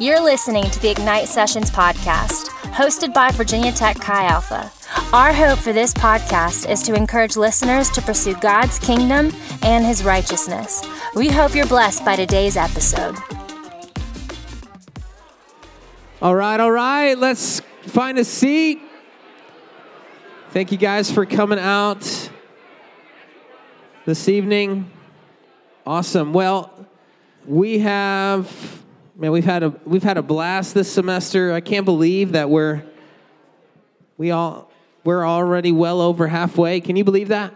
You're listening to the Ignite Sessions podcast, hosted by Virginia Tech Chi Alpha. Our hope for this podcast is to encourage listeners to pursue God's kingdom and his righteousness. We hope you're blessed by today's episode. All right, all right, let's find a seat. Thank you guys for coming out this evening. Awesome. Well, we have man, we've had a we've had a blast this semester. I can't believe that we're we all we're already well over halfway. Can you believe that?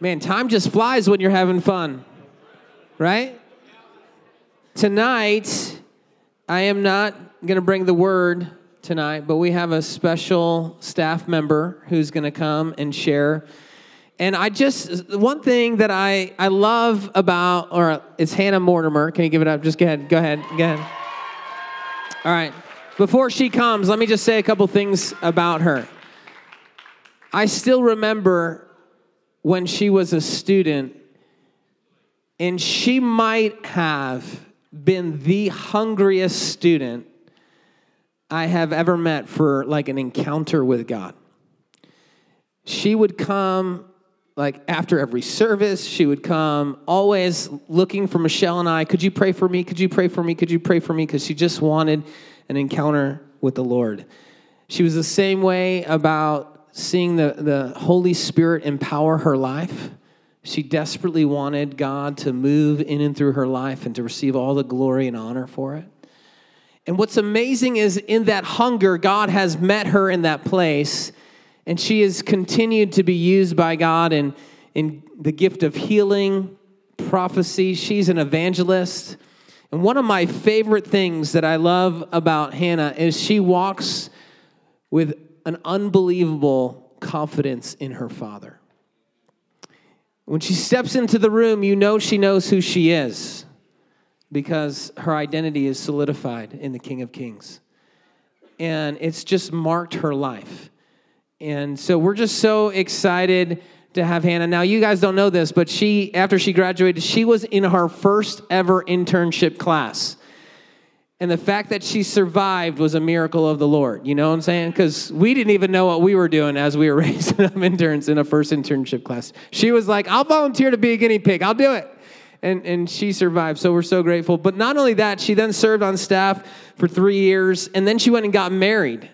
Man, time just flies when you're having fun. Right? Tonight, I am not going to bring the word tonight, but we have a special staff member who's going to come and share and I just, one thing that I, I love about, or it's Hannah Mortimer. Can you give it up? Just go ahead. Go ahead. Go ahead. All right. Before she comes, let me just say a couple things about her. I still remember when she was a student, and she might have been the hungriest student I have ever met for like an encounter with God. She would come like after every service, she would come always looking for Michelle and I. Could you pray for me? Could you pray for me? Could you pray for me? Because she just wanted an encounter with the Lord. She was the same way about seeing the, the Holy Spirit empower her life. She desperately wanted God to move in and through her life and to receive all the glory and honor for it. And what's amazing is in that hunger, God has met her in that place and she has continued to be used by God in, in the gift of healing, prophecy. She's an evangelist. And one of my favorite things that I love about Hannah is she walks with an unbelievable confidence in her father. When she steps into the room, you know she knows who she is because her identity is solidified in the King of Kings. And it's just marked her life. And so we're just so excited to have Hannah. Now, you guys don't know this, but she, after she graduated, she was in her first ever internship class. And the fact that she survived was a miracle of the Lord. You know what I'm saying? Because we didn't even know what we were doing as we were raising up interns in a first internship class. She was like, I'll volunteer to be a guinea pig, I'll do it. And, and she survived, so we're so grateful. But not only that, she then served on staff for three years, and then she went and got married.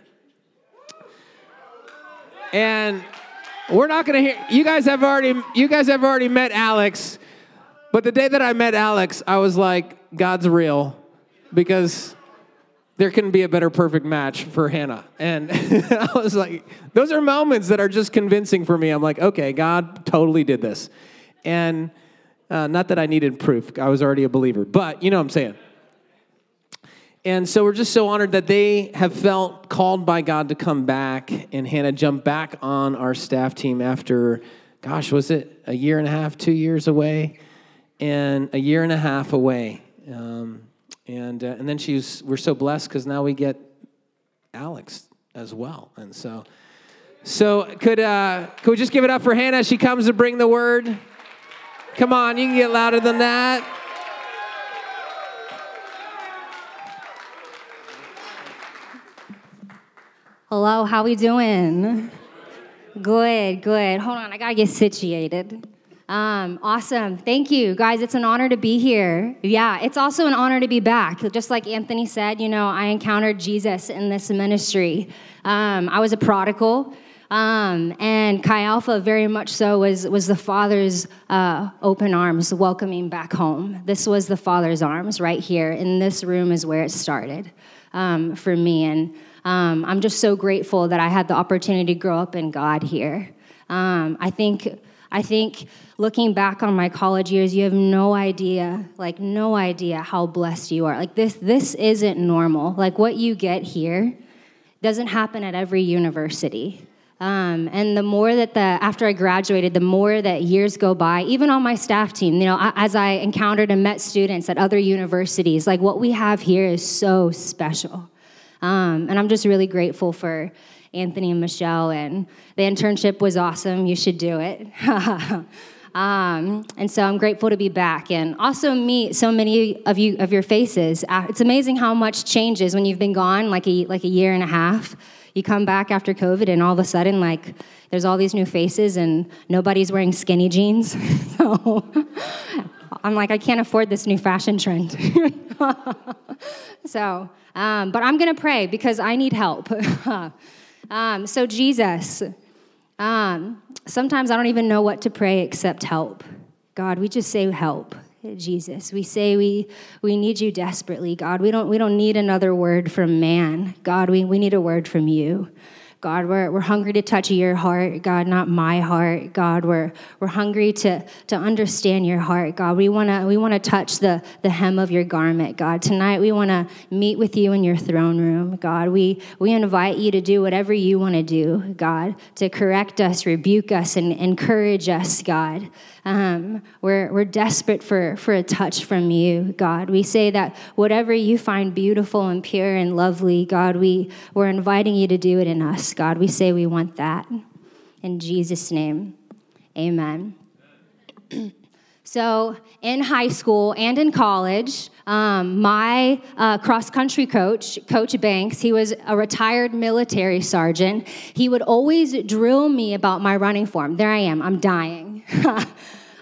And we're not going to hear you guys have already you guys have already met Alex. But the day that I met Alex, I was like God's real because there couldn't be a better perfect match for Hannah. And I was like, those are moments that are just convincing for me. I'm like, okay, God totally did this. And uh, not that I needed proof, I was already a believer, but you know what I'm saying. And so we're just so honored that they have felt called by God to come back. And Hannah jumped back on our staff team after, gosh, was it a year and a half, two years away? And a year and a half away. Um, and, uh, and then she's, we're so blessed because now we get Alex as well. And so, so could, uh, could we just give it up for Hannah? She comes to bring the word. Come on, you can get louder than that. Hello, how are we doing? Good, good. Hold on, I gotta get situated. Um, awesome. Thank you, guys. It's an honor to be here. Yeah, it's also an honor to be back. Just like Anthony said, you know, I encountered Jesus in this ministry. Um, I was a prodigal. Um, and Chi Alpha, very much so, was, was the Father's uh, open arms welcoming back home. This was the Father's arms right here. In this room is where it started um, for me. And um, I'm just so grateful that I had the opportunity to grow up in God here. Um, I think. I think looking back on my college years, you have no idea, like no idea how blessed you are. Like this, this isn't normal. Like what you get here doesn't happen at every university. Um, and the more that the after I graduated, the more that years go by, even on my staff team, you know, as I encountered and met students at other universities, like what we have here is so special. Um, and I'm just really grateful for Anthony and Michelle. And the internship was awesome. You should do it. Um, and so I'm grateful to be back and also meet so many of you of your faces. Uh, it's amazing how much changes when you've been gone like a like a year and a half. You come back after COVID, and all of a sudden, like there's all these new faces, and nobody's wearing skinny jeans. so I'm like, I can't afford this new fashion trend. so, um, but I'm gonna pray because I need help. um, so Jesus. Um, sometimes I don't even know what to pray except help. God, we just say help. Jesus. We say we, we need you desperately, God. We don't, we don't need another word from man. God, we, we need a word from you. God, we're, we're hungry to touch your heart, God, not my heart. God, we're, we're hungry to, to understand your heart, God. We want to we wanna touch the, the hem of your garment, God. Tonight, we want to meet with you in your throne room, God. We, we invite you to do whatever you want to do, God, to correct us, rebuke us, and encourage us, God. Um, we're, we're desperate for, for a touch from you, God. We say that whatever you find beautiful and pure and lovely, God, we, we're inviting you to do it in us, God. We say we want that. In Jesus' name, amen. So, in high school and in college, um, my uh, cross country coach, Coach Banks, he was a retired military sergeant. He would always drill me about my running form. There I am, I'm dying.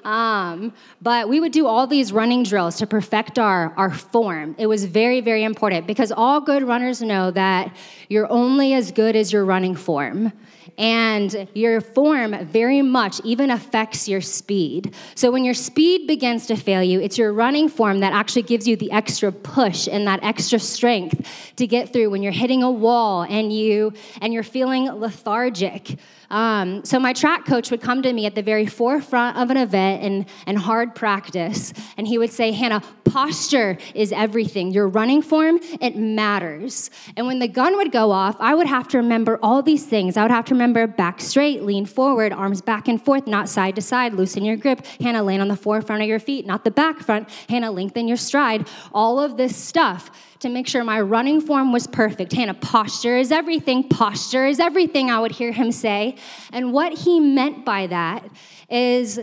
Um, but we would do all these running drills to perfect our, our form. It was very, very important because all good runners know that you're only as good as your running form and your form very much even affects your speed. So when your speed begins to fail you, it's your running form that actually gives you the extra push and that extra strength to get through when you're hitting a wall and you and you're feeling lethargic. Um, so my track coach would come to me at the very forefront of an event and, and hard practice, and he would say, Hannah, posture is everything. Your running form, it matters. And when the gun would go off, I would have to remember all these things. I would have to remember back straight, lean forward, arms back and forth, not side to side, loosen your grip. Hannah, land on the forefront of your feet, not the back front. Hannah, lengthen your stride. All of this stuff to make sure my running form was perfect. Hannah, posture is everything. Posture is everything, I would hear him say. And what he meant by that is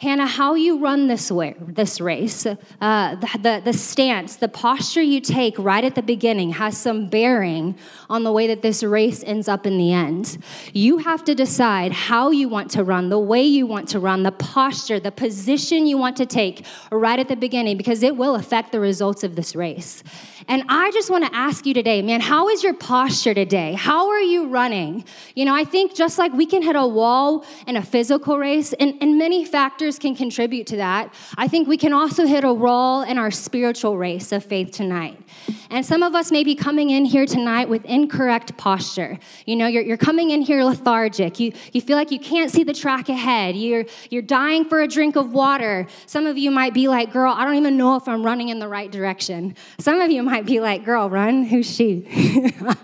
Hannah, how you run this way, this race, uh, the, the, the stance, the posture you take right at the beginning has some bearing on the way that this race ends up in the end. You have to decide how you want to run, the way you want to run, the posture, the position you want to take right at the beginning, because it will affect the results of this race. And I just want to ask you today, man, how is your posture today? How are you running? You know, I think just like we can hit a wall in a physical race, and, and many factors factors can contribute to that. I think we can also hit a roll in our spiritual race of faith tonight. And some of us may be coming in here tonight with incorrect posture. You know, you're, you're coming in here lethargic. You, you feel like you can't see the track ahead. You're, you're dying for a drink of water. Some of you might be like, girl, I don't even know if I'm running in the right direction. Some of you might be like, girl, run. Who's she?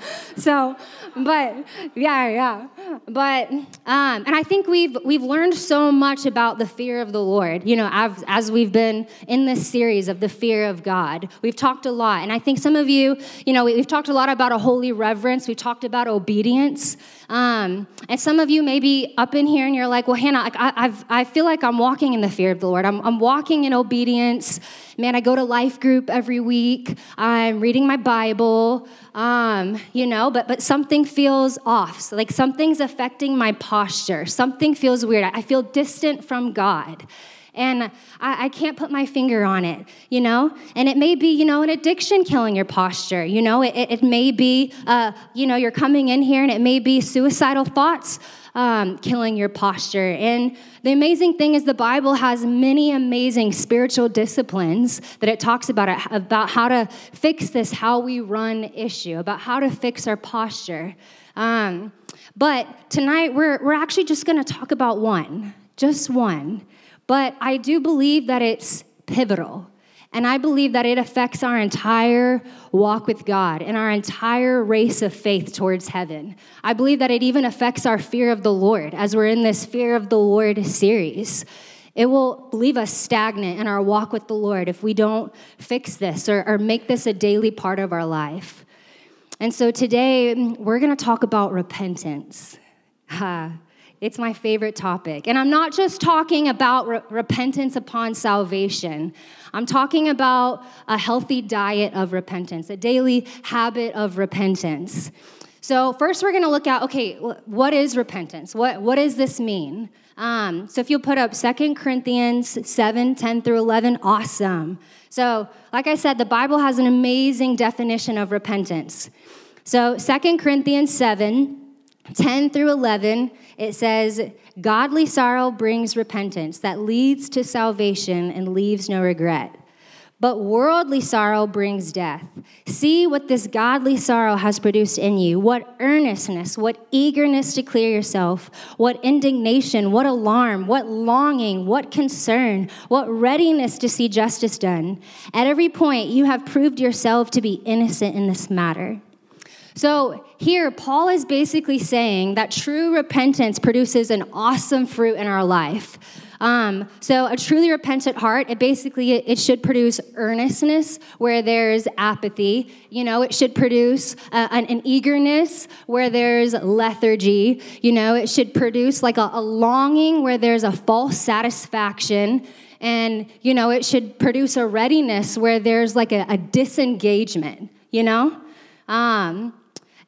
so, but yeah, yeah. But um, and I think we've we've learned so much about the fear of the Lord. You know, as, as we've been in this series of the fear of God, we've talked a lot, and I think some of you, you know, we've talked a lot about a holy reverence. We've talked about obedience, um, and some of you may be up in here and you're like, well, Hannah, I, I've, I feel like I'm walking in the fear of the Lord. I'm, I'm walking in obedience. Man, I go to life group every week. I'm reading my Bible, um, you know, but, but something feels off. So like something's affecting my posture. Something feels weird. I feel distant from God and I, I, can't put my finger on it, you know? And it may be, you know, an addiction killing your posture, you know? It, it may be, uh, you know, you're coming in here and it may be suicidal thoughts um, killing your posture. And the amazing thing is, the Bible has many amazing spiritual disciplines that it talks about it, about how to fix this how we run issue, about how to fix our posture. Um, but tonight we're we're actually just going to talk about one, just one. But I do believe that it's pivotal. And I believe that it affects our entire walk with God and our entire race of faith towards heaven. I believe that it even affects our fear of the Lord as we're in this Fear of the Lord series. It will leave us stagnant in our walk with the Lord if we don't fix this or, or make this a daily part of our life. And so today, we're to talk about repentance. It's my favorite topic. And I'm not just talking about re- repentance upon salvation. I'm talking about a healthy diet of repentance, a daily habit of repentance. So, first, we're going to look at okay, what is repentance? What, what does this mean? Um, so, if you'll put up Second Corinthians 7 10 through 11, awesome. So, like I said, the Bible has an amazing definition of repentance. So, Second Corinthians 7 10 through 11, it says, Godly sorrow brings repentance that leads to salvation and leaves no regret. But worldly sorrow brings death. See what this godly sorrow has produced in you what earnestness, what eagerness to clear yourself, what indignation, what alarm, what longing, what concern, what readiness to see justice done. At every point, you have proved yourself to be innocent in this matter. So here, Paul is basically saying that true repentance produces an awesome fruit in our life. Um, so a truly repentant heart, it basically it should produce earnestness where there's apathy. You know, it should produce uh, an, an, eagerness where there's lethargy. You know, it should produce like a, a longing where there's a false satisfaction. And, you know, it should produce a readiness where there's like a, a disengagement, you know? Um,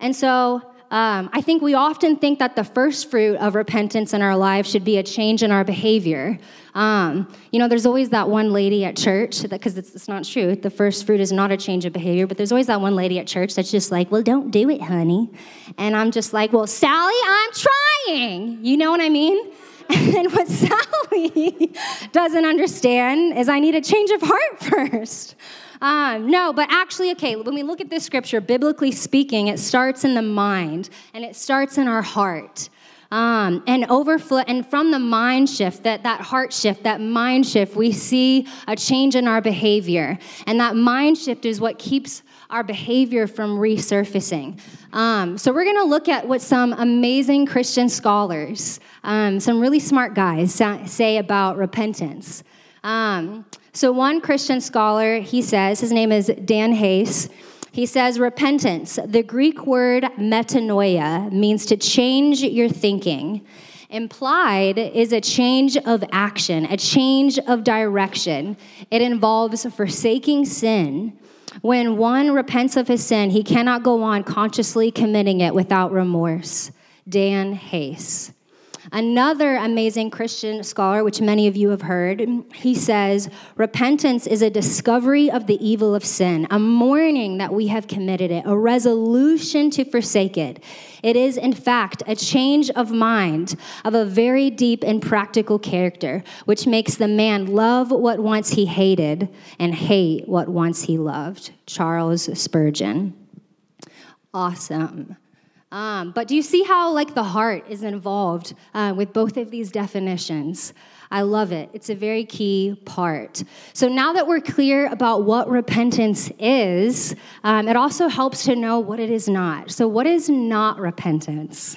and so um, I think we often think that the first fruit of repentance in our lives should be a change in our behavior. Um, you know, there's always that one lady at church, because it's, it's, not true. The first fruit is not a change of behavior, but there's always that one lady at church that's just like, well, don't do it, honey. And I'm just like, well, Sally, I'm trying. You know what I mean? And what Sally doesn't understand is I need a change of heart first. Um, no, but actually, okay, when we look at this scripture, biblically speaking, it starts in the mind and it starts in our heart. Um, and overflow and from the mind shift that that heart shift that mind shift we see a change in our behavior. And that mind shift is what keeps our behavior from resurfacing. Um, so we're going to look at what some amazing christian scholars um, some really smart guys say about repentance um, so, one Christian scholar, he says, his name is Dan Hayes, he says, repentance, the Greek word metanoia, means to change your thinking. Implied is a change of action, a change of direction. It involves forsaking sin. When one repents of his sin, he cannot go on consciously committing it without remorse. Dan Hayes. Another amazing Christian scholar, which many of you have heard, he says, Repentance is a discovery of the evil of sin, a mourning that we have committed it, a resolution to forsake it. It is, in fact, a change of mind of a very deep and practical character, which makes the man love what once he hated and hate what once he loved. Charles Spurgeon. Awesome. Um, but do you see how like the heart is involved uh, with both of these definitions? I love it. It's a very key part. So now that we're clear about what repentance is, um, it also helps to know what it is not. So what is not repentance?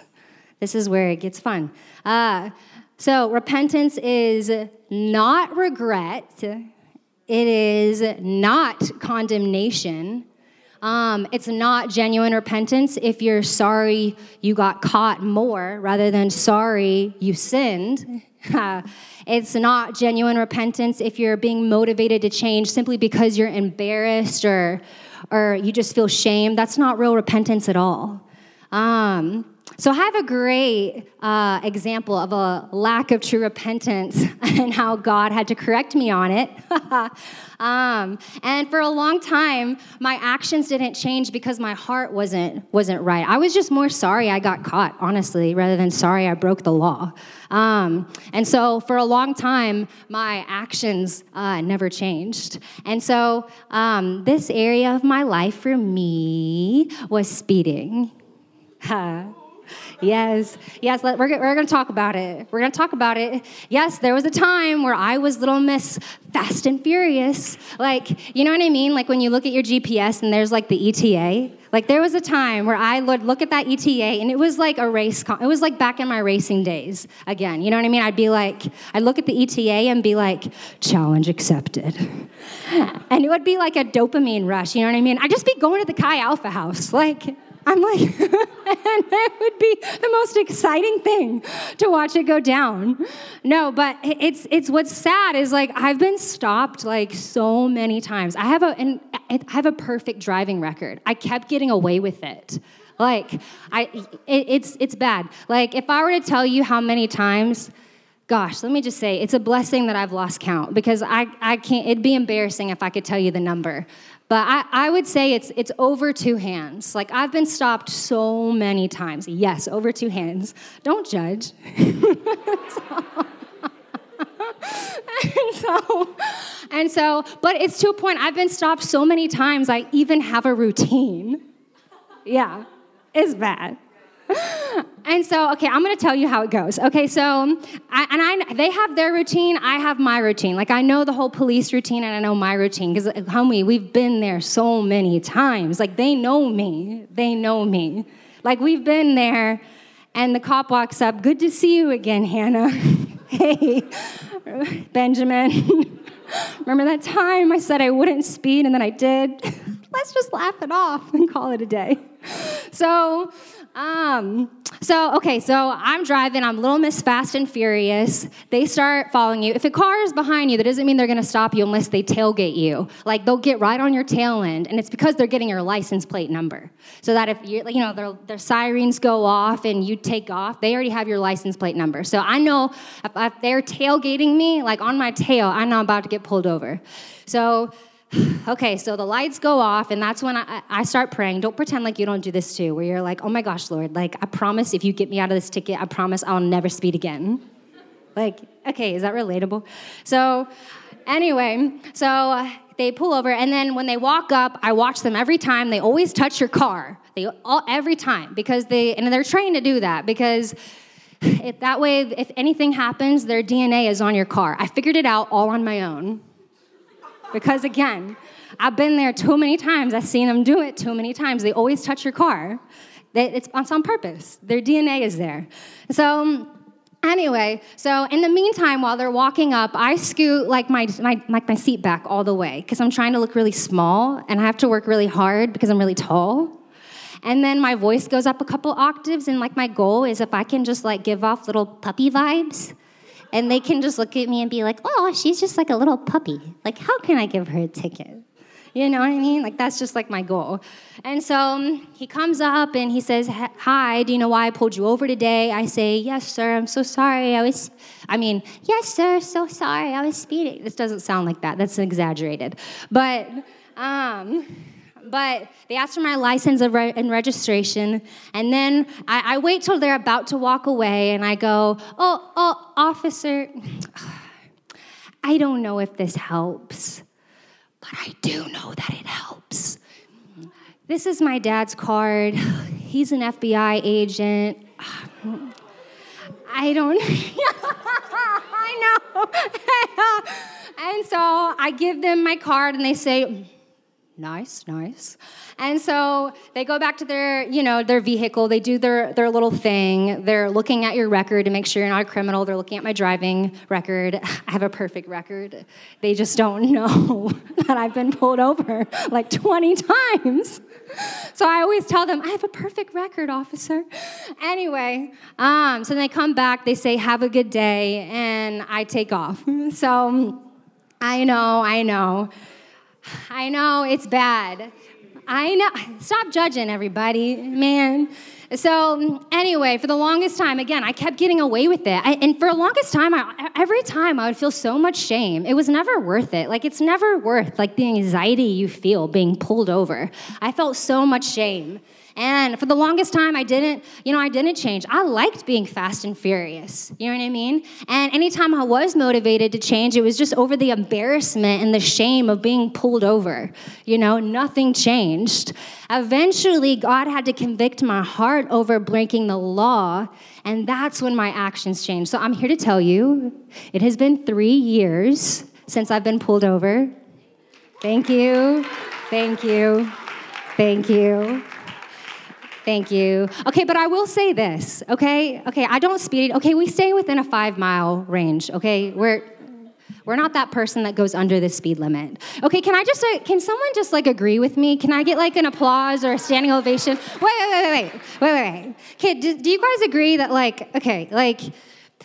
This is where it gets fun. Uh, so repentance is not regret. It is not condemnation. Um, it's not genuine repentance if you're sorry you got caught more rather than sorry you sinned. it's not genuine repentance if you're being motivated to change simply because you're embarrassed or, or you just feel shame. That's not real repentance at all. Um, so I have a great uh, example of a lack of true repentance and how God had to correct me on it. um, and for a long time, my actions didn't change because my heart wasn't wasn't right. I was just more sorry I got caught, honestly, rather than sorry I broke the law. Um, and so for a long time, my actions uh, never changed. And so um, this area of my life for me was speeding. Yes, yes, we're, we're going to talk about it. We're going to talk about it. Yes, there was a time where I was little miss fast and furious. Like, you know what I mean? Like when you look at your GPS and there's like the ETA. Like there was a time where I would look at that ETA and it was like a race. Con- it was like back in my racing days again. You know what I mean? I'd be like, I'd look at the ETA and be like, challenge accepted. and it would be like a dopamine rush. You know what I mean? I'd just be going to the Chi Alpha house. Like, I'm like, and it would be the most exciting thing to watch it go down. No, but it's it's what's sad is like I've been stopped like so many times. I have a and I have a perfect driving record. I kept getting away with it. Like I, it, it's it's bad. Like if I were to tell you how many times gosh, let me just say, it's a blessing that I've lost count because I, I can't, it'd be embarrassing if I could tell you the number. But I, I would say it's, it's over two hands. Like I've been stopped so many times. Yes, over two hands. Don't judge. and so, and so, but it's to a point I've been stopped so many times, I even have a routine. Yeah, it's bad and so, okay, I'm going to tell you how it goes. Okay, so, I, and I, they have their routine, I have my routine. Like, I know the whole police routine and I know my routine because, uh, homie, we've been there so many times. Like, they know me. They know me. Like, we've been there, and the cop walks up, Good to see you again, Hannah. hey, Benjamin. Remember that time I said I wouldn't speed and then I did? Let's just laugh it off and call it a day. So, um, so, okay, so I'm driving, I'm Little Miss Fast and Furious. They start following you. If a car is behind you, that doesn't mean they're gonna stop you unless they tailgate you. Like, they'll get right on your tail end, and it's because they're getting your license plate number. So that if you, you know, their, their sirens go off and you take off, they already have your license plate number. So I know if, if they're tailgating me, like on my tail, I know I'm about to get pulled over. So, okay, so the lights go off, and that's when I, I, start praying. Don't pretend like you don't do this too, where you're like, oh my gosh, Lord, like, I promise if you get me out of this ticket, I promise I'll never speed again. Like, okay, is that relatable? So, anyway, so uh, they pull over, and then when they walk up, I watch them every time. They always touch your car. They all, every time because they, and they're trained to do that because if that way, if anything happens, their DNA is on your car. I figured it out all on my own. Because again, I've been there too many times. I've seen them do it too many times. They always touch your car. It's on purpose. Their DNA is there. So anyway, so in the meantime, while they're walking up, I scoot like my, my like my seat back all the way because I'm trying to look really small and I have to work really hard because I'm really tall. And then my voice goes up a couple octaves, and like my goal is if I can just like give off little puppy vibes, and they can just look at me and be like, oh, she's just like a little puppy. Like, how can I give her a ticket? You know what I mean? Like, that's just like my goal. And so um, he comes up and he says, Hi, do you know why I pulled you over today? I say, Yes, sir, I'm so sorry. I was, I mean, yes, sir, so sorry. I was speeding. This doesn't sound like that. That's exaggerated. But, um, but they ask for my license and registration, and then I, I, wait till they're about to walk away, and I go, "Oh, oh, officer, I don't know if this helps, but I do know that it helps. This is my dad's card. He's an FBI agent. I don't. I know. and so I give them my card, and they say nice, nice. And so they go back to their, you know, their vehicle. They do their their little thing. They're looking at your record to make sure you're not a criminal. They're looking at my driving record. I have a perfect record. They just don't know that I've been pulled over like 20 times. So I always tell them, I have a perfect record, officer. Anyway, um, so they come back, they say, have a good day, and I take off. So I know, I know. I know it's bad. I know. Stop judging everybody, man. So, anyway, for the longest time, again, I kept getting away with it. I, and for the longest time, I, every time I would feel so much shame. It was never worth it. Like, it's never worth, like, the anxiety you feel being pulled over. I felt so much shame. And for the longest time, I didn't, you know, I didn't change. I liked being fast and furious. You know what I mean? And anytime I was motivated to change, it was just over the embarrassment and the shame of being pulled over. You know, nothing changed. Eventually, God had to convict my heart over breaking the law, and that's when my actions changed. So I'm here to tell you it has been three years since I've been pulled over. Thank you. Thank you. Thank you. Thank you. Okay, but I will say this, okay? Okay, I don't speed. Okay, we stay within a five mile range, okay? We're We're not that person that goes under the speed limit. Okay, can I just, uh, can someone just like agree with me? Can I get like an applause or a standing ovation? Wait, wait, wait, wait, wait, wait, wait. Okay, do, do you guys agree that like, okay, like,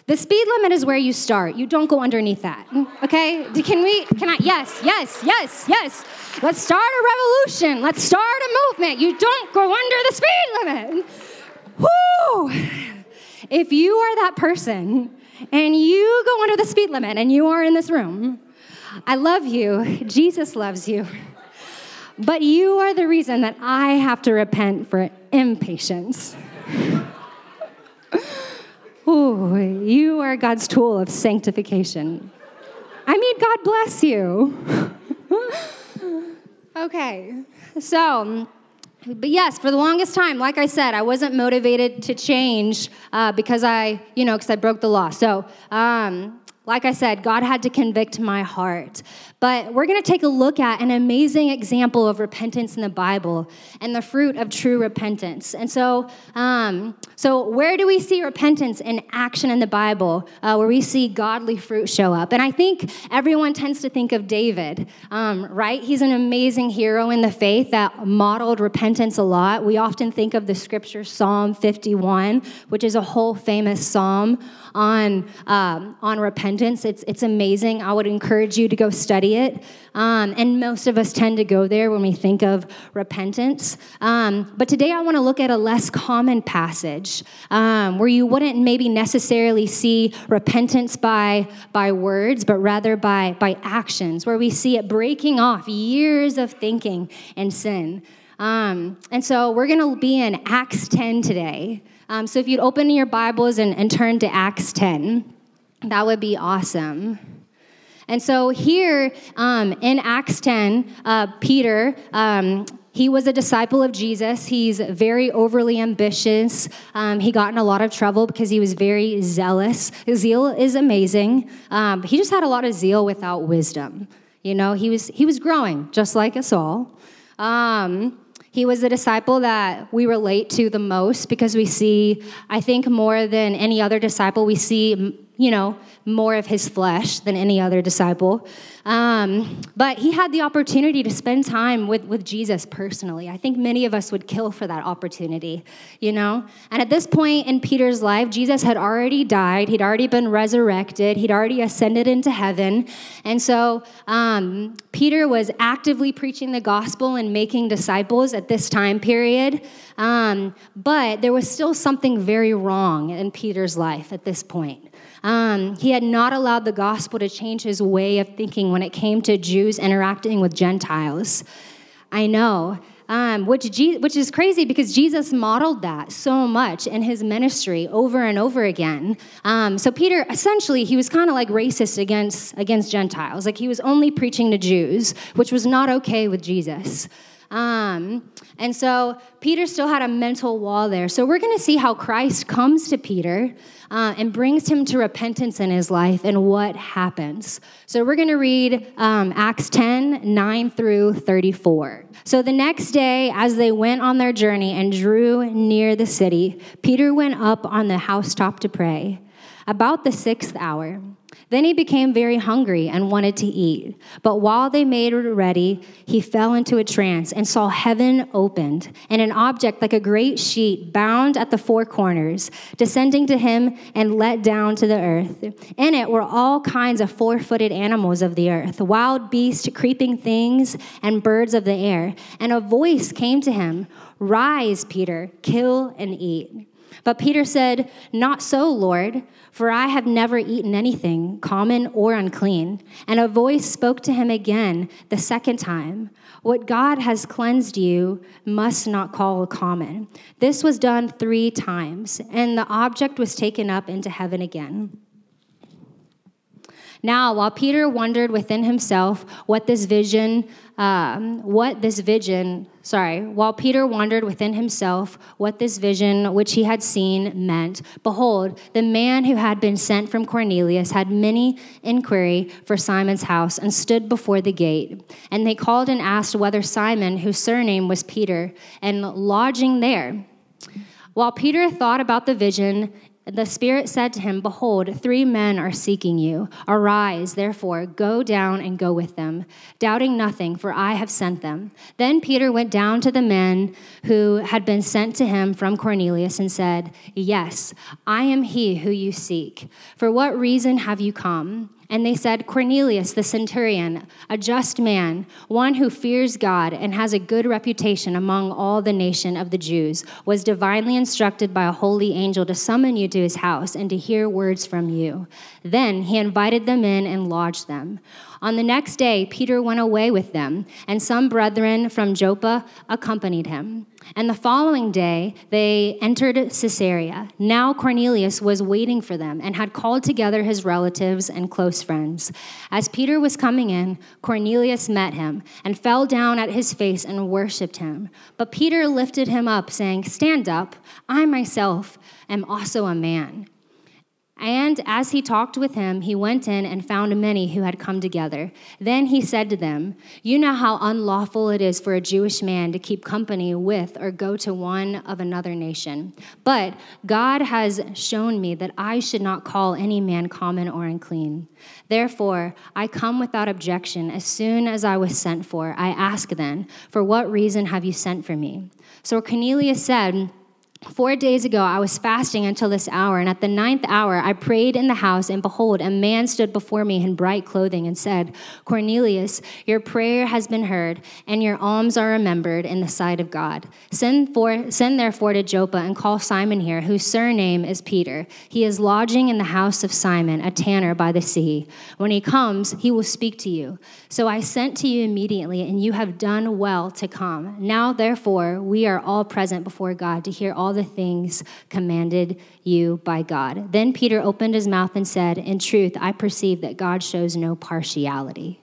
the speed limit is where you start. You don't go underneath that. Okay? Can we, can I, yes, yes, yes, yes. Let's start a revolution. Let's start a movement. You don't go under the speed limit. Whoo! If you are that person and you go under the speed limit and you are in this room, I love you. Jesus loves you. But you are the reason that I have to repent for impatience. Ooh, you are God's tool of sanctification. I mean, God bless you. okay, so, but yes, for the longest time, like I said, I wasn't motivated to change uh, because I, you know, because I broke the law. So, um, like I said, God had to convict my heart. But we're going to take a look at an amazing example of repentance in the Bible and the fruit of true repentance. And so, um, so where do we see repentance in action in the Bible, uh, where we see godly fruit show up? And I think everyone tends to think of David, um, right? He's an amazing hero in the faith that modeled repentance a lot. We often think of the scripture Psalm 51, which is a whole famous psalm on um, on repentance. It's it's amazing. I would encourage you to go study it. Um, and most of us tend to go there when we think of repentance. Um, but today I want to look at a less common passage um, where you wouldn't maybe necessarily see repentance by, by words, but rather by, by actions, where we see it breaking off years of thinking and sin. Um, and so we're going to be in Acts 10 today. Um, so if you'd open your Bibles and, and turn to Acts 10, that would be awesome. And so here um, in Acts 10, uh, Peter, um, he was a disciple of Jesus. He's very overly ambitious. Um, he got in a lot of trouble because he was very zealous. His zeal is amazing. Um, he just had a lot of zeal without wisdom. You know, he was he was growing just like us all. Um, he was the disciple that we relate to the most because we see, I think, more than any other disciple, we see you know, more of his flesh than any other disciple. Um, but he had the opportunity to spend time with, with Jesus personally. I think many of us would kill for that opportunity, you know? And at this point in Peter's life, Jesus had already died, he'd already been resurrected, he'd already ascended into heaven. And so um, Peter was actively preaching the gospel and making disciples at this time period. Um, but there was still something very wrong in Peter's life at this point. Um, he had not allowed the gospel to change his way of thinking when it came to Jews interacting with Gentiles. I know. Um, which, Je- which is crazy because Jesus modeled that so much in his ministry over and over again. Um, so Peter, essentially, he was kind of like racist against, against Gentiles. Like he was only preaching to Jews, which was not okay with Jesus. Um, and so Peter still had a mental wall there. So we're going to see how Christ comes to Peter uh, and brings him to repentance in his life and what happens. So we're going to read um, Acts 10 9 through 34. So the next day, as they went on their journey and drew near the city, Peter went up on the housetop to pray. About the sixth hour, then he became very hungry and wanted to eat. But while they made it ready, he fell into a trance and saw heaven opened, and an object like a great sheet bound at the four corners, descending to him and let down to the earth. In it were all kinds of four footed animals of the earth, wild beasts, creeping things, and birds of the air. And a voice came to him Rise, Peter, kill and eat. But Peter said, Not so, Lord, for I have never eaten anything common or unclean. And a voice spoke to him again the second time What God has cleansed you must not call common. This was done three times, and the object was taken up into heaven again. Now, while Peter wondered within himself what this vision, um, what this vision, sorry, while Peter wondered within himself what this vision which he had seen meant, behold, the man who had been sent from Cornelius had many inquiry for Simon's house and stood before the gate. And they called and asked whether Simon, whose surname was Peter, and lodging there. While Peter thought about the vision, the Spirit said to him, Behold, three men are seeking you. Arise, therefore, go down and go with them, doubting nothing, for I have sent them. Then Peter went down to the men who had been sent to him from Cornelius and said, Yes, I am he who you seek. For what reason have you come? And they said, Cornelius the centurion, a just man, one who fears God and has a good reputation among all the nation of the Jews, was divinely instructed by a holy angel to summon you to his house and to hear words from you. Then he invited them in and lodged them. On the next day, Peter went away with them, and some brethren from Joppa accompanied him. And the following day, they entered Caesarea. Now Cornelius was waiting for them and had called together his relatives and close friends. As Peter was coming in, Cornelius met him and fell down at his face and worshiped him. But Peter lifted him up, saying, Stand up, I myself am also a man. And as he talked with him, he went in and found many who had come together. Then he said to them, You know how unlawful it is for a Jewish man to keep company with or go to one of another nation. But God has shown me that I should not call any man common or unclean. Therefore, I come without objection as soon as I was sent for. I ask then, For what reason have you sent for me? So Cornelius said, Four days ago, I was fasting until this hour, and at the ninth hour, I prayed in the house, and behold, a man stood before me in bright clothing and said, Cornelius, your prayer has been heard, and your alms are remembered in the sight of God. Send, for, send therefore to Joppa and call Simon here, whose surname is Peter. He is lodging in the house of Simon, a tanner by the sea. When he comes, he will speak to you. So I sent to you immediately, and you have done well to come. Now, therefore, we are all present before God to hear all the things commanded you by God. Then Peter opened his mouth and said, In truth, I perceive that God shows no partiality.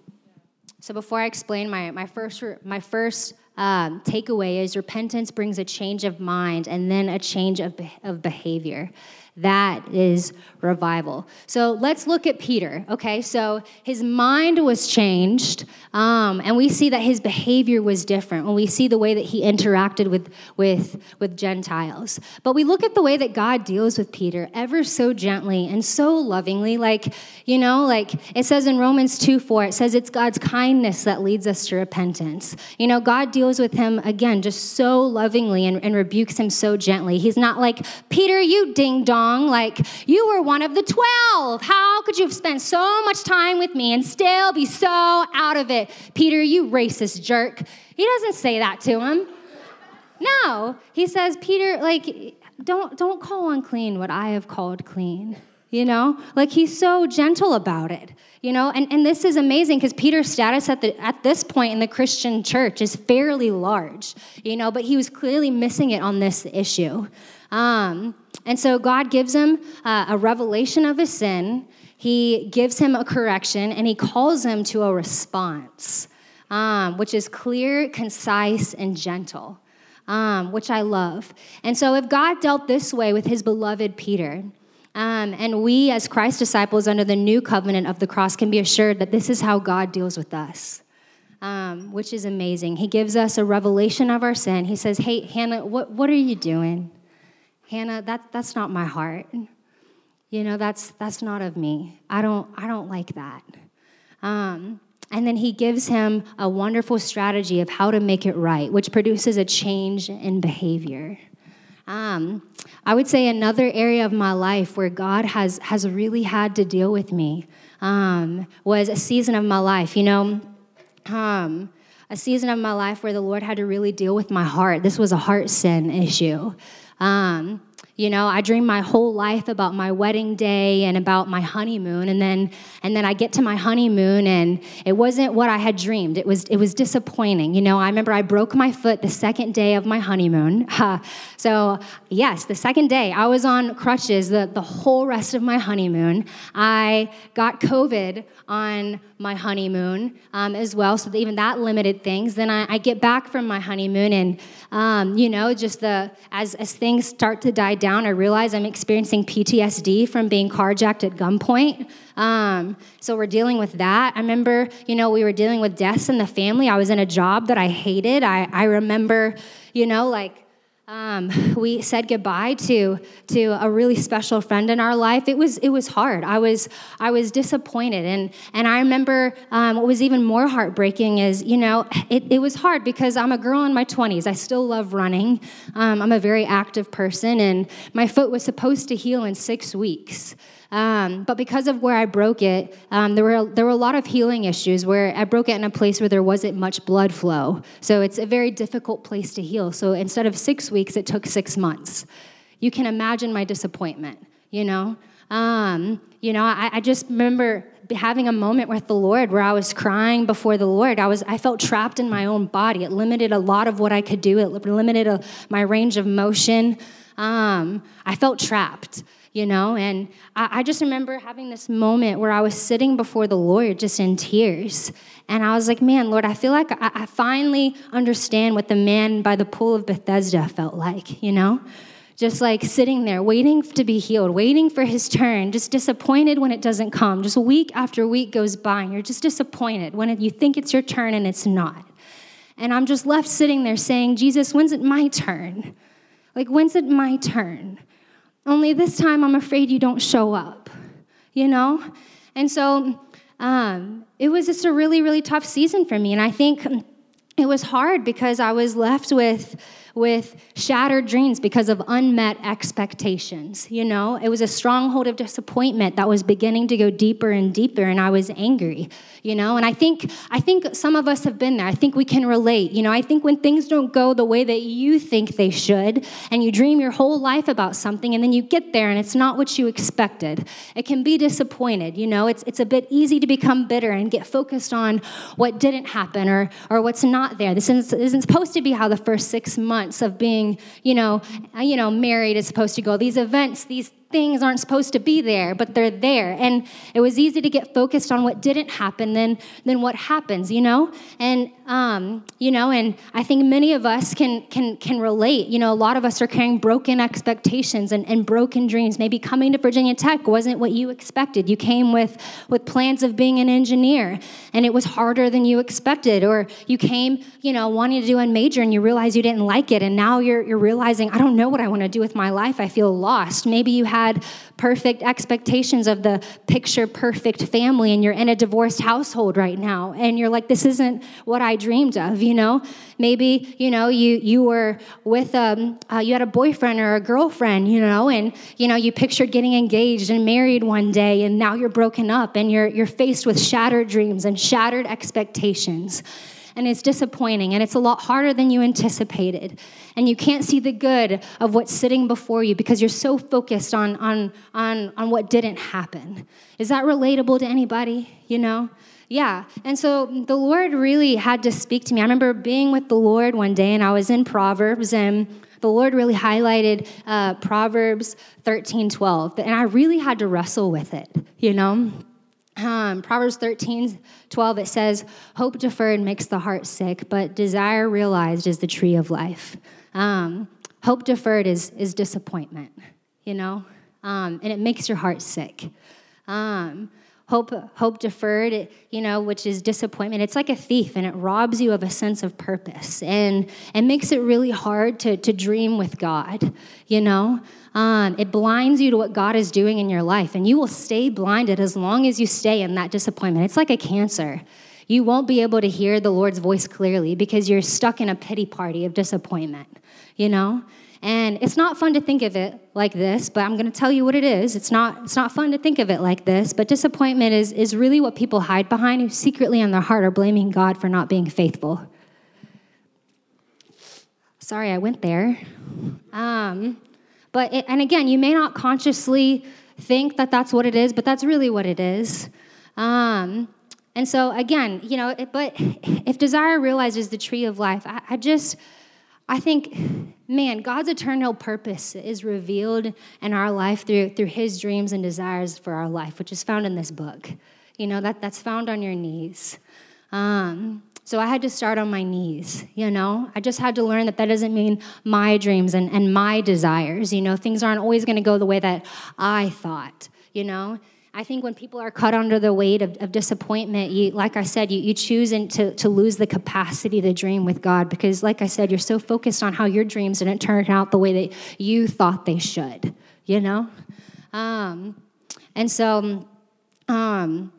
So before I explain my, my first, my first um, takeaway is repentance brings a change of mind and then a change of, of behavior. That is revival. So let's look at Peter. Okay, so his mind was changed, um, and we see that his behavior was different when we see the way that he interacted with, with, with Gentiles. But we look at the way that God deals with Peter ever so gently and so lovingly. Like, you know, like it says in Romans 2 4, it says it's God's kindness that leads us to repentance. You know, God deals with him again just so lovingly and, and rebukes him so gently. He's not like, Peter, you ding dong, like you were one of the 12. How could you have spent so much time with me and still be so out of it? Peter, you racist jerk. He doesn't say that to him. No, he says, Peter, like, don't, don't call unclean what I have called clean. You know, like he's so gentle about it. You know, and, and this is amazing because Peter's status at, the, at this point in the Christian church is fairly large, you know, but he was clearly missing it on this issue. Um, and so God gives him uh, a revelation of his sin, he gives him a correction, and he calls him to a response, um, which is clear, concise, and gentle, um, which I love. And so if God dealt this way with his beloved Peter, um, and we, as Christ disciples under the new covenant of the cross, can be assured that this is how God deals with us, um, which is amazing. He gives us a revelation of our sin. He says, Hey, Hannah, what, what are you doing? Hannah, that, that's not my heart. You know, that's, that's not of me. I don't, I don't like that. Um, and then he gives him a wonderful strategy of how to make it right, which produces a change in behavior. Um, I would say another area of my life where God has, has really had to deal with me um, was a season of my life. You know, um, a season of my life where the Lord had to really deal with my heart. This was a heart sin issue. Um, you know, I dream my whole life about my wedding day and about my honeymoon, and then and then I get to my honeymoon and it wasn't what I had dreamed. It was it was disappointing. You know, I remember I broke my foot the second day of my honeymoon. so yes, the second day I was on crutches the, the whole rest of my honeymoon. I got COVID on my honeymoon um, as well, so even that limited things. Then I, I get back from my honeymoon, and um, you know, just the as as things start to die down, I realize I'm experiencing PTSD from being carjacked at gunpoint. Um, so we're dealing with that. I remember, you know, we were dealing with deaths in the family. I was in a job that I hated. I, I remember, you know, like um, we said goodbye to to a really special friend in our life. It was it was hard. I was I was disappointed, and and I remember um, what was even more heartbreaking is you know it, it was hard because I'm a girl in my 20s. I still love running. Um, I'm a very active person, and my foot was supposed to heal in six weeks. Um, but because of where I broke it, um, there, were, there were a lot of healing issues where I broke it in a place where there wasn't much blood flow. So it's a very difficult place to heal. So instead of six weeks, it took six months. You can imagine my disappointment, you know? Um, you know, I, I just remember having a moment with the Lord where I was crying before the Lord. I was I felt trapped in my own body. It limited a lot of what I could do. It limited a, my range of motion. Um, I felt trapped you know? And I, I, just remember having this moment where I was sitting before the Lord just in tears. And I was like, man, Lord, I feel like I, I finally understand what the man by the pool of Bethesda felt like, you know? Just like sitting there, waiting to be healed, waiting for his turn, just disappointed when it doesn't come. Just week after week goes by, and you're just disappointed when you think it's your turn and it's not. And I'm just left sitting there saying, Jesus, when's it my turn? Like, when's it my turn? Only this time, I'm afraid you don't show up, you know? And so um, it was just a really, really tough season for me. And I think it was hard because I was left with with shattered dreams because of unmet expectations. You know, it was a stronghold of disappointment that was beginning to go deeper and deeper, and I was angry. You know, and I think I think some of us have been there. I think we can relate. You know, I think when things don't go the way that you think they should, and you dream your whole life about something, and then you get there and it's not what you expected, it can be disappointed. You know, it's it's a bit easy to become bitter and get focused on what didn't happen or or what's not there. This isn't, isn't supposed to be how the first six months months of being, you know, you know, married is supposed to go. These events, these things aren't supposed to be there, but they're there. And it was easy to get focused on what didn't happen than, than what happens, you know? And, um, you know, and I think many of us can, can, can relate. You know, a lot of us are carrying broken expectations and, and broken dreams. Maybe coming to Virginia Tech wasn't what you expected. You came with, with plans of being an engineer, and it was harder than you expected. Or you came, you know, wanting to do a major and you realize you didn't like it, and now you're, you're realizing, I don't know what I want to do with my life. I feel lost. Maybe you had had perfect expectations of the picture perfect family and you're in a divorced household right now and you're like this isn't what i dreamed of you know? Maybe you know you you were with um uh, you had a boyfriend or a girlfriend you know and you know you pictured getting engaged and married one day and now you're broken up and you're you're faced with shattered dreams and shattered expectations and it's disappointing and it's a lot harder than you anticipated. And you can't see the good of what's sitting before you because you're so focused on, on, on, on what didn't happen. Is that relatable to anybody? You know? Yeah. And so the Lord really had to speak to me. I remember being with the Lord one day and I was in Proverbs and the Lord really highlighted uh, Proverbs 13, 12. And I really had to wrestle with it, you know? Um, Proverbs 13, 12, it says, Hope deferred makes the heart sick, but desire realized is the tree of life. Um, hope deferred is, is disappointment, you know, um, and it makes your heart sick. Um, hope, hope deferred, you know, which is disappointment, it's like a thief and it robs you of a sense of purpose and, and makes it really hard to, to dream with God, you know. Um, it blinds you to what God is doing in your life, and you will stay blinded as long as you stay in that disappointment. It's like a cancer. You won't be able to hear the Lord's voice clearly because you're stuck in a pity party of disappointment, you know? And it's not fun to think of it like this, but I'm going to tell you what it is. It's not, it's not fun to think of it like this, but disappointment is, is really what people hide behind who secretly in their heart are blaming God for not being faithful. Sorry, I went there. Um, but, it, and again, you may not consciously think that that's what it is, but that's really what it is. Um, and so, again, you know, it, but if desire realizes the tree of life, I, I just, I think, man, God's eternal purpose is revealed in our life through, through his dreams and desires for our life, which is found in this book. You know, that, that's found on your knees. Um, so I had to start on my knees, you know? I just had to learn that that doesn't mean my dreams and, and my desires. You know, things aren't always going to go the way that I thought, you know? I think when people are cut under the weight of, of disappointment, you, like I said, you, you choose to, to lose the capacity to dream with God because, like I said, you're so focused on how your dreams didn't turn out the way that you thought they should, you know? Um, and so, um,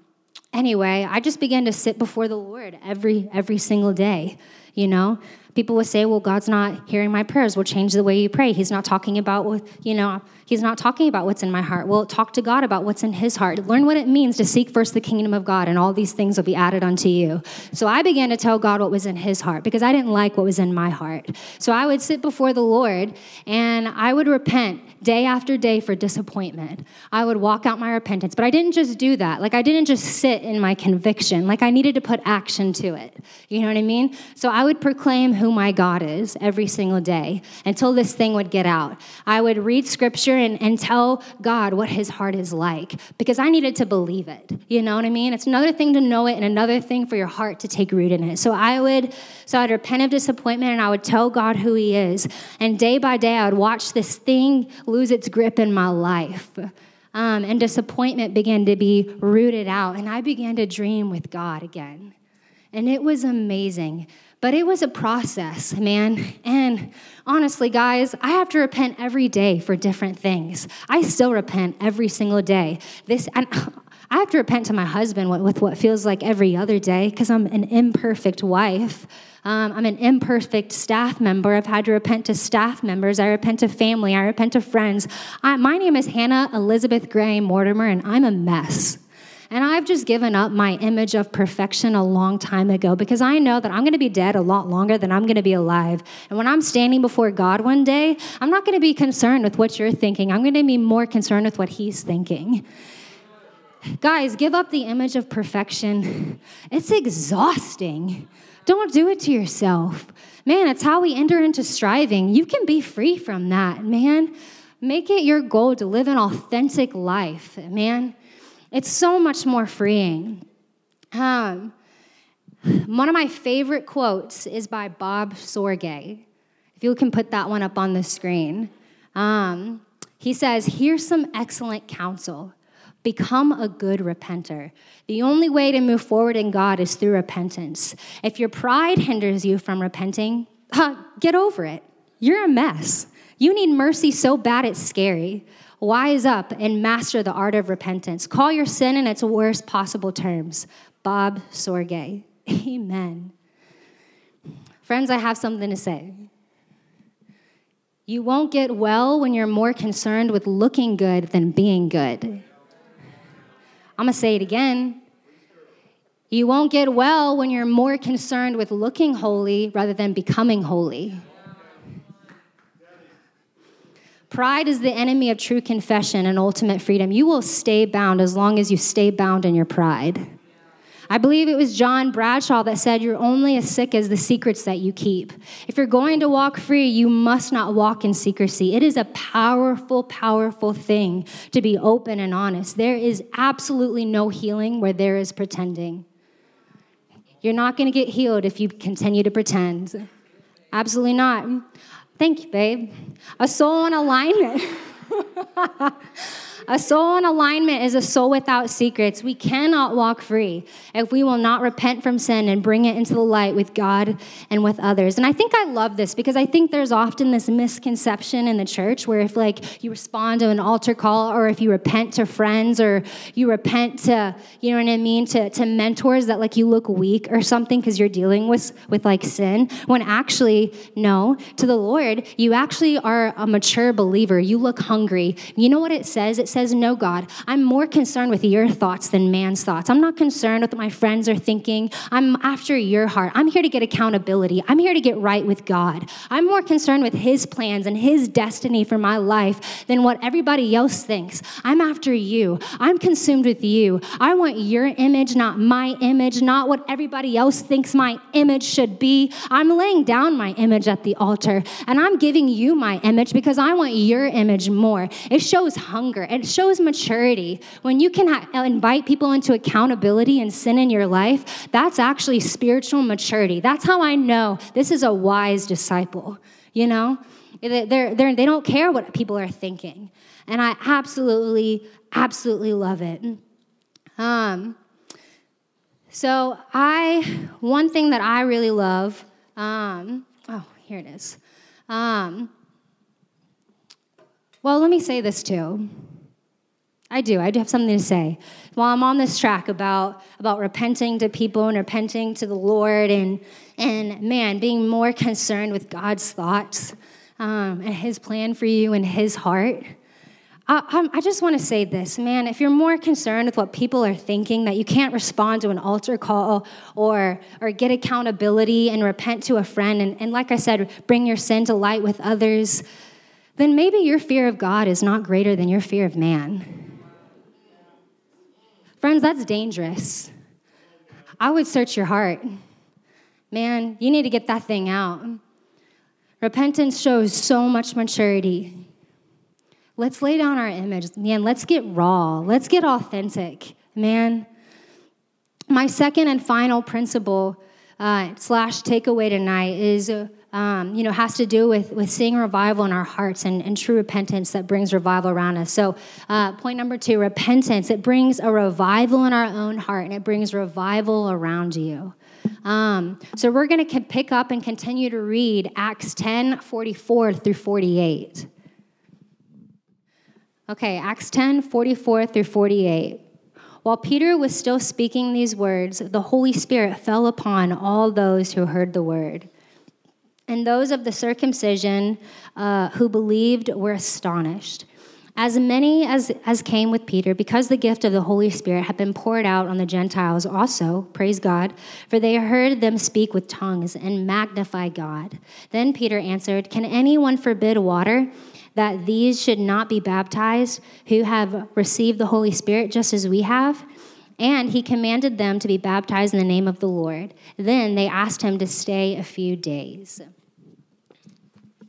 anyway, I just began to sit before the Lord every every single day, you know? People would say, well, God's not hearing my prayers. We'll change the way you pray. He's not talking about what, you know, he's not talking about what's in my heart. Well, talk to God about what's in his heart. Learn what it means to seek first the kingdom of God, and all these things will be added unto you. So I began to tell God what was in his heart because I didn't like what was in my heart. So I would sit before the Lord and I would repent day after day for disappointment. I would walk out my repentance. But I didn't just do that. Like, I didn't just sit in my conviction. Like, I needed to put action to it. You know what I mean? So I would proclaim who my God is every single day until this thing would get out. I would read scripture and, and tell God what his heart is like because I needed to believe it. You know what I mean? It's another thing to know it and another thing for your heart to take root in it. So I would, so I'd repent of disappointment and I would tell God who he is. And day by day, I would watch this thing lose its grip in my life. Um, and disappointment began to be rooted out, and I began to dream with God again. And it was amazing. But it was a process, man. And honestly, guys, I have to repent every day for different things. I still repent every single day. This, and I have to repent to my husband with what feels like every other day because I'm an imperfect wife. Um, I'm an imperfect staff member. I've had to repent to staff members. I repent to family. I repent to friends. I, my name is Hannah Elizabeth Gray Mortimer, and I'm a mess. And I've just given up my image of perfection a long time ago because I know that I'm going to be dead a lot longer than I'm going to be alive. And when I'm standing before God one day, I'm not going to be concerned with what you're thinking. I'm going to be more concerned with what He's thinking. Guys, give up the image of perfection. It's exhausting. Don't do it to yourself. Man, it's how we enter into striving. You can be free from that, man. Make it your goal to live an authentic life, man. It's so much more freeing. Um, one of my favorite quotes is by Bob Sorge. If you can put that one up on the screen. Um, he says, Here's some excellent counsel. Become a good repenter. The only way to move forward in God is through repentance. If your pride hinders you from repenting, uh, get over it. You're a mess. You need mercy so bad it's scary. Wise up and master the art of repentance. Call your sin in its worst possible terms. Bob Sorge. Amen. Friends, I have something to say. You won't get well when you're more concerned with looking good than being good. I'm to say it again. You won't get well when you're more concerned with looking holy rather than becoming holy. Pride is the enemy of true confession and ultimate freedom. You will stay bound as long as you stay bound in your pride. I believe it was John Bradshaw that said, You're only as sick as the secrets that you keep. If you're going to walk free, you must not walk in secrecy. It is a powerful, powerful thing to be open and honest. There is absolutely no healing where there is pretending. You're not going to get healed if you continue to pretend. Absolutely not. Thank you, babe. A soul in alignment. A soul in alignment is a soul without secrets. We cannot walk free if we will not repent from sin and bring it into the light with God and with others. And I think I love this because I think there's often this misconception in the church where if like you respond to an altar call or if you repent to friends or you repent to, you know what I mean, to, to mentors that like you look weak or something because you're dealing with with like sin, when actually no, to the Lord, you actually are a mature believer. You look hungry. You know what it says? It says, No, God, I'm more concerned with your thoughts than man's thoughts. I'm not concerned with what my friends are thinking. I'm after your heart. I'm here to get accountability. I'm here to get right with God. I'm more concerned with his plans and his destiny for my life than what everybody else thinks. I'm after you. I'm consumed with you. I want your image, not my image, not what everybody else thinks my image should be. I'm laying down my image at the altar and I'm giving you my image because I want your image more. It shows hunger. It it shows maturity. When you can invite people into accountability and sin in your life, that's actually spiritual maturity. That's how I know this is a wise disciple, you know? They're, they're, they don't care what people are thinking. And I absolutely, absolutely love it. Um, so, I, one thing that I really love, um, oh, here it is. Um, well, let me say this too. I do. I do have something to say. While I'm on this track about, about repenting to people and repenting to the Lord and, and man, being more concerned with God's thoughts um, and His plan for you and His heart, I, I just want to say this, man. If you're more concerned with what people are thinking, that you can't respond to an altar call or, or get accountability and repent to a friend, and, and like I said, bring your sin to light with others, then maybe your fear of God is not greater than your fear of man. Friends, that's dangerous. I would search your heart. Man, you need to get that thing out. Repentance shows so much maturity. Let's lay down our image. Man, let's get raw. Let's get authentic. Man, my second and final principle uh, slash takeaway tonight is, um, you know, has to do with, with seeing revival in our hearts and, and true repentance that brings revival around us. So, uh, point number two repentance. It brings a revival in our own heart and it brings revival around you. Um, so, we're going to pick up and continue to read Acts 10 44 through 48. Okay, Acts 10 44 through 48. While Peter was still speaking these words, the Holy Spirit fell upon all those who heard the word. And those of the circumcision uh, who believed were astonished. As many as, as came with Peter, because the gift of the Holy Spirit had been poured out on the Gentiles also, praise God, for they heard them speak with tongues and magnify God. Then Peter answered, Can anyone forbid water? that these should not be baptized who have received the Holy Spirit just as we have? And he commanded them to be baptized in the name of the Lord. Then they asked him to stay a few days.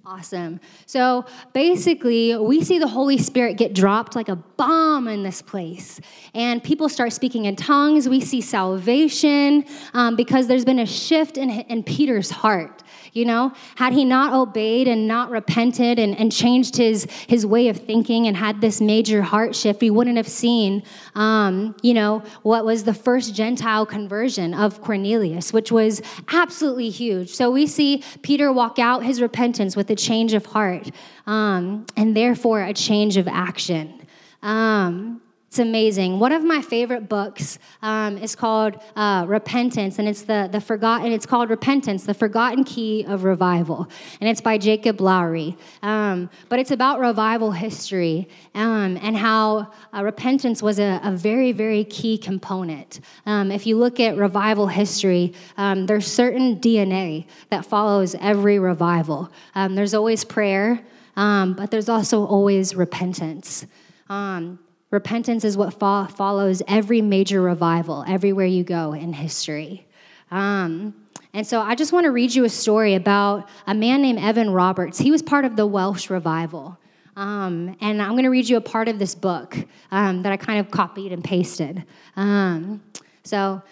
Awesome. So basically, we see the Holy Spirit get dropped like a bomb in this place. And people start speaking in tongues. We see salvation um, because there's been a shift in, in Peter's heart. You know, had he not obeyed and not repented and, and changed his, his way of thinking and had this major heart shift, we wouldn't have seen, um, you know, what was the first Gentile conversion of Cornelius, which was absolutely huge. So we see Peter walk out his repentance with a change of heart um, and therefore a change of action. Um, it's amazing. One of my favorite books um, is called uh, Repentance, and it's the the forgotten. It's called Repentance: The Forgotten Key of Revival, and it's by Jacob Lowry. Um, but it's about revival history um, and how uh, repentance was a, a, very, very key component. Um, if you look at revival history, um, there's certain DNA that follows every revival. Um, there's always prayer, but there's also always repentance. Um, Repentance is what fo- follows every major revival, everywhere you go in history. Um, and so I just want to read you a story about a man named Evan Roberts. He was part of the Welsh revival. Um, and I'm going to read you a part of this book um, that I kind of copied and pasted. Um, so,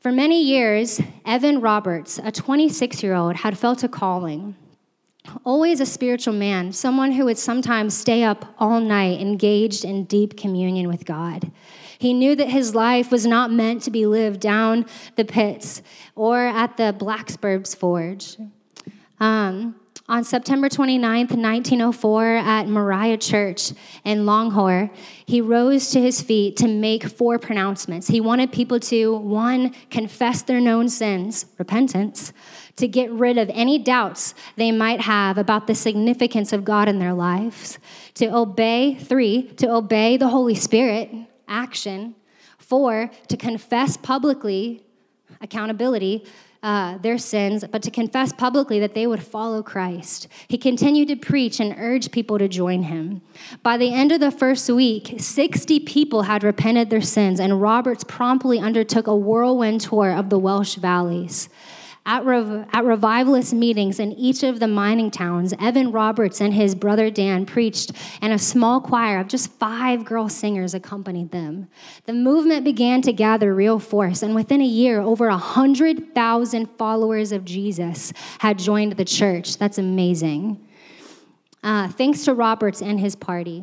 for many years, Evan Roberts, a 26 year old, had felt a calling always a spiritual man, someone who would sometimes stay up all night engaged in deep communion with God. He knew that his life was not meant to be lived down the pits or at the blacksmith's Forge. Um, on September 29th, 1904, at Moriah Church in Loughor, he rose to his feet to make four pronouncements. He wanted people to, one, confess their known sins, repentance, to get rid of any doubts they might have about the significance of God in their lives, to obey, three, to obey the Holy Spirit, action, four, to confess publicly, accountability, uh, their sins, but to confess publicly that they would follow Christ. He continued to preach and urge people to join him. By the end of the first week, 60 people had repented their sins, and Roberts promptly undertook a whirlwind tour of the Welsh valleys. At, Rev- at revivalist meetings in each of the mining towns, Evan Roberts and his brother Dan preached, and a small choir of just five girl singers accompanied them. The movement began to gather real force, and within a year, over 100,000 followers of Jesus had joined the church. That's amazing. Uh, thanks to Roberts and his party.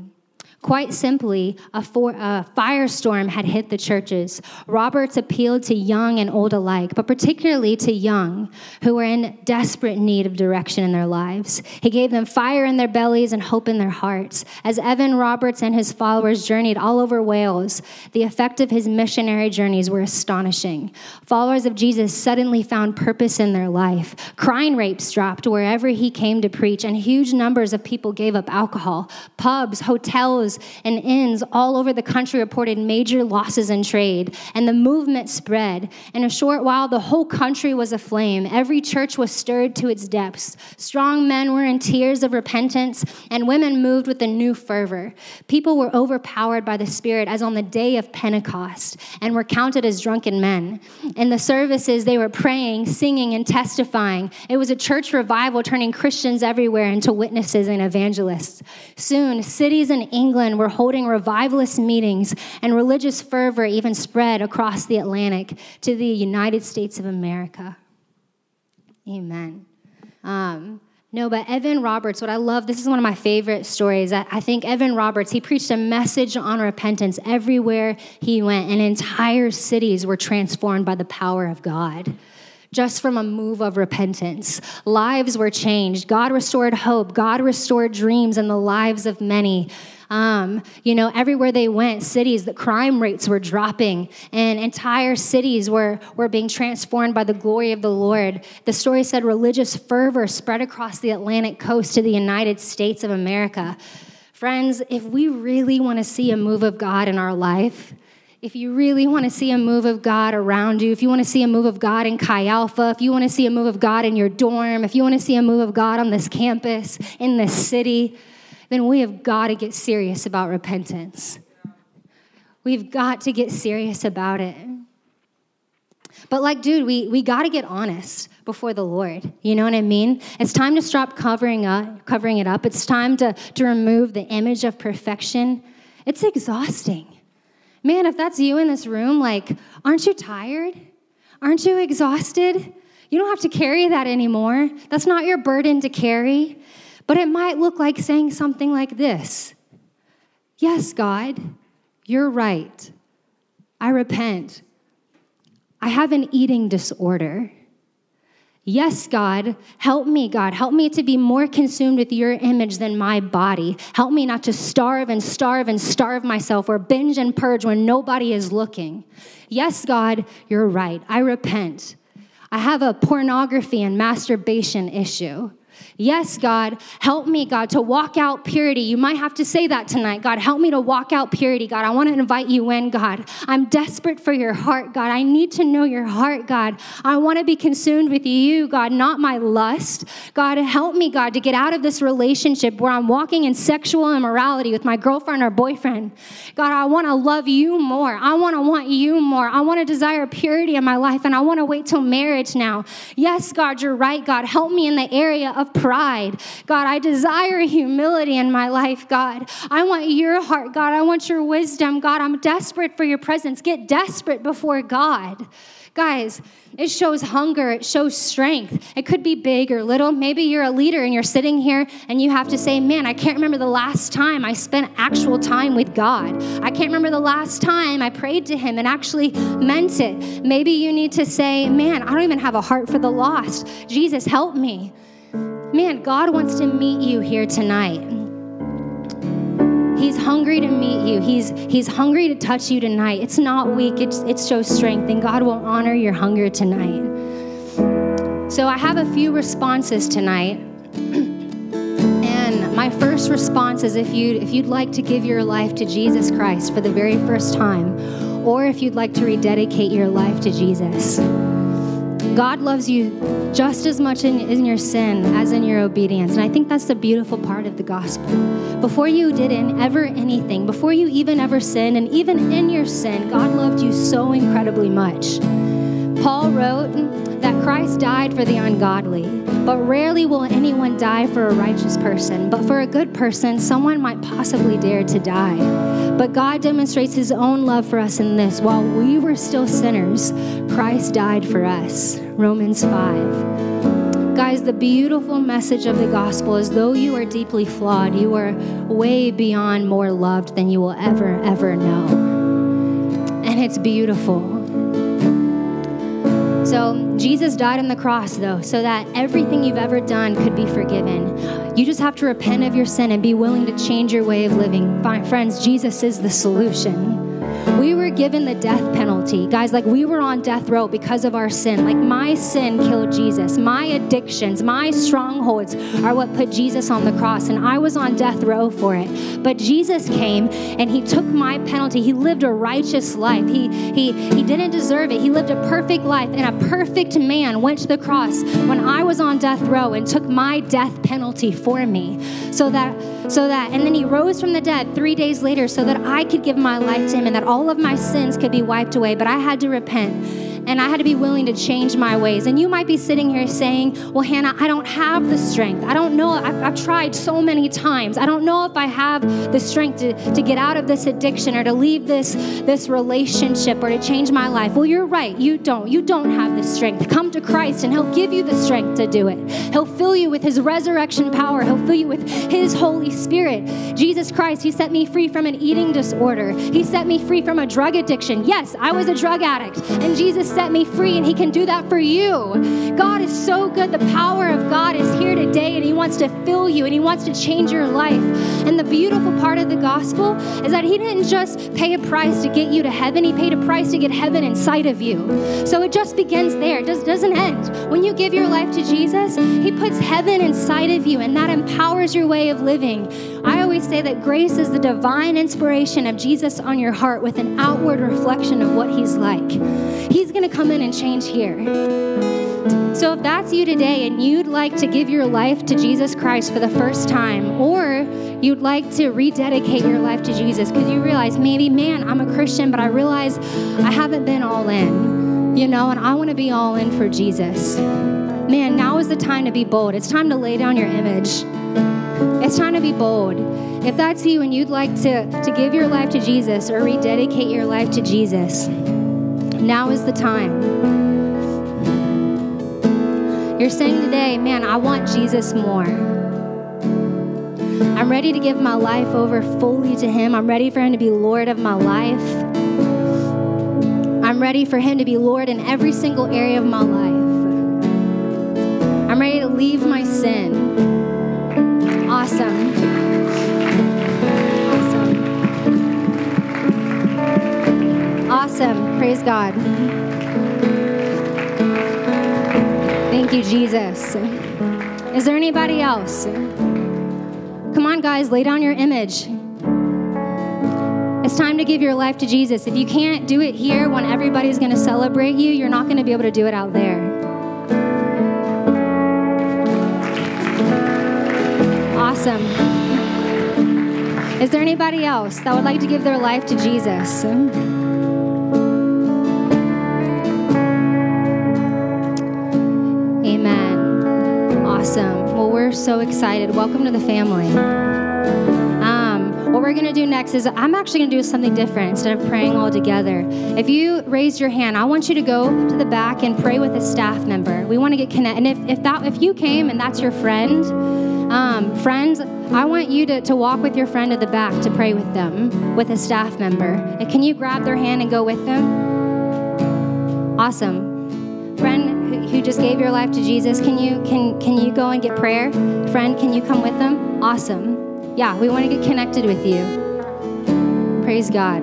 Quite simply, a, for, a, firestorm had hit the churches. Roberts appealed to young and old alike, but particularly to young who were in desperate need of direction in their lives. He gave them fire in their bellies and hope in their hearts. As Evan Roberts and his followers journeyed all over Wales, the effect of his missionary journeys were astonishing. Followers of Jesus suddenly found purpose in their life. Crime rates dropped wherever he came to preach, and huge numbers of people gave up alcohol. Pubs, hotels, and inns all over the country reported major losses in trade, and the movement spread. In a short while, the whole country was aflame. Every church was stirred to its depths. Strong men were in tears of repentance, and women moved with a new fervor. People were overpowered by the Spirit as on the day of Pentecost, and were counted as drunken men. In the services, they were praying, singing, and testifying. It was a church revival turning Christians everywhere into witnesses and evangelists. Soon, cities in England England were holding revivalist meetings, and religious fervor even spread across the Atlantic to the United States of America. Amen. Um, no, but Evan Roberts, what I love, this is one of my favorite stories. I, I think Evan Roberts, he preached a message on repentance everywhere he went, and entire cities were transformed by the power of God just from a move of repentance. Lives were changed. God restored hope. God restored dreams in the lives of many. Um, you know, everywhere they went, cities, the crime rates were dropping, and entire cities were, were being transformed by the glory of the Lord. The story said religious fervor spread across the Atlantic coast to the United States of America. Friends, if we really want to see a move of God in our life, if you really want to see a move of God around you, if you want to see a move of God in Chi Alpha, if you want to see a move of God in your dorm, if you want to see a move of God on this campus, in this city, then we have got to get serious about repentance. We've got to get serious about it. But like, dude, we, we got to get honest before the Lord. You know what I mean? It's time to stop covering up, covering it up. It's time to, to remove the image of perfection. It's exhausting. Man, if that's you in this room, like, aren't you tired? Aren't you exhausted? You don't have to carry that anymore. That's not your burden to carry. But it might look like saying something like this Yes, God, you're right. I repent. I have an eating disorder. Yes, God, help me, God. Help me to be more consumed with your image than my body. Help me not to starve and starve and starve myself or binge and purge when nobody is looking. Yes, God, you're right. I repent. I have a pornography and masturbation issue. Yes, God, help me, God, to walk out purity. You might have to say that tonight. God, help me to walk out purity. God, I want to invite you in, God. I'm desperate for your heart, God. I need to know your heart, God. I want to be consumed with you, God, not my lust. God, help me, God, to get out of this relationship where I'm walking in sexual immorality with my girlfriend or boyfriend. God, I want to love you more. I want to want you more. I want to desire purity in my life, and I want to wait till marriage now. Yes, God, you're right, God. Help me in the area of pride. God, I desire humility in my life, God. I want your heart, God. I want your wisdom, God. I'm desperate for your presence. Get desperate before God. Guys, it shows hunger, it shows strength. It could be big or little. Maybe you're a leader and you're sitting here and you have to say, Man, I can't remember the last time I spent actual time with God. I can't remember the last time I prayed to Him and actually meant it. Maybe you need to say, Man, I don't even have a heart for the lost. Jesus, help me. Man, God wants to meet you here tonight. He's hungry to meet you. He's, he's hungry to touch you tonight. It's not weak, it's, it shows strength, and God will honor your hunger tonight. So I have a few responses tonight. and my first response is if you if you'd like to give your life to Jesus Christ for the very first time, or if you'd like to rededicate your life to Jesus. God loves you just as much in, in, your sin as in your obedience. And I think that's the beautiful part of the gospel. Before you did in, ever anything, before you even ever sinned, and even in your sin, God loved you so incredibly much. Paul wrote that Christ died for the ungodly, but rarely will anyone die for a righteous person. But for a good person, someone might possibly dare to die. But God demonstrates his own love for us in this while we were still sinners, Christ died for us. Romans 5. Guys, the beautiful message of the gospel is though you are deeply flawed, you are way beyond more loved than you will ever, ever know. And it's beautiful. So, Jesus died on the cross, though, so that everything you've ever done could be forgiven. You just have to repent of your sin and be willing to change your way of living. Friends, Jesus is the solution. We were given the death penalty. Guys, like we were on death row because of our sin. Like my sin killed Jesus. My addictions, my strongholds are what put Jesus on the cross. And I was on death row for it. But Jesus came and he took my penalty. He lived a righteous life. He he he didn't deserve it. He lived a perfect life. And a perfect man went to the cross when I was on death row and took my death penalty for me. So that so that and then he rose from the dead three days later so that I could give my life to him and that all of my sins could be wiped away, but I had to repent and I had to be willing to change my ways. And you might be sitting here saying, Well, Hannah, I don't have the strength. I don't know. I've, I've tried so many times. I don't know if I have the strength to, to get out of this addiction or to leave this, this relationship or to change my life. Well, you're right. You don't. You don't have the strength. Come to Christ and He'll give you the strength to do it. He'll fill you with His resurrection power, He'll fill you with His Holy Spirit. Jesus Christ, He set me free from an eating disorder, He set me free from a drug addiction. Yes, I was a drug addict, and Jesus set me free, and He can do that for you. God is so good. The power of God is here today, and He wants to fill you, and He wants to change your life. And the beautiful part of the gospel is that He didn't just pay a price to get you to heaven, He paid a price to get heaven inside of you. So it just begins there, it doesn't end. When you give your life to Jesus, He puts heaven inside of you, and that empowers your way of living. I always say that grace is the divine inspiration of Jesus on your heart with an outward reflection of what He's like. He's going to come in and change here. So, if that's you today and you'd like to give your life to Jesus Christ for the first time, or you'd like to rededicate your life to Jesus because you realize maybe, man, I'm a Christian, but I realize I haven't been all in, you know, and I want to be all in for Jesus. Man, now is the time to be bold. It's time to lay down your image. It's time to be bold. If that's you and you'd like to, to give your life to Jesus or rededicate your life to Jesus, now is the time. You're saying today, man, I want Jesus more. I'm ready to give my life over fully to Him. I'm ready for Him to be Lord of my life. I'm ready for Him to be Lord in every single area of my life. I'm ready to leave my sin. Awesome. Praise God. Thank you, Jesus. Is there anybody else? Come on, guys, lay down your image. It's time to give your life to Jesus. If you can't do it here when everybody's going to celebrate you, you're not going to be able to do it out there. Awesome. Is there anybody else that would like to give their life to Jesus? So excited. Welcome to the family. Um, what we're going to do next is I'm actually going to do something different instead of praying all together. If you raised your hand, I want you to go to the back and pray with a staff member. We want to get connected. And if, if, that, if you came and that's your friend, um, friends, I want you to, to walk with your friend at the back to pray with them, with a staff member. And can you grab their hand and go with them? Awesome. Friend who just gave your life to Jesus, can you can can you go and get prayer? Friend, can you come with them? Awesome. Yeah, we want to get connected with you. Praise God.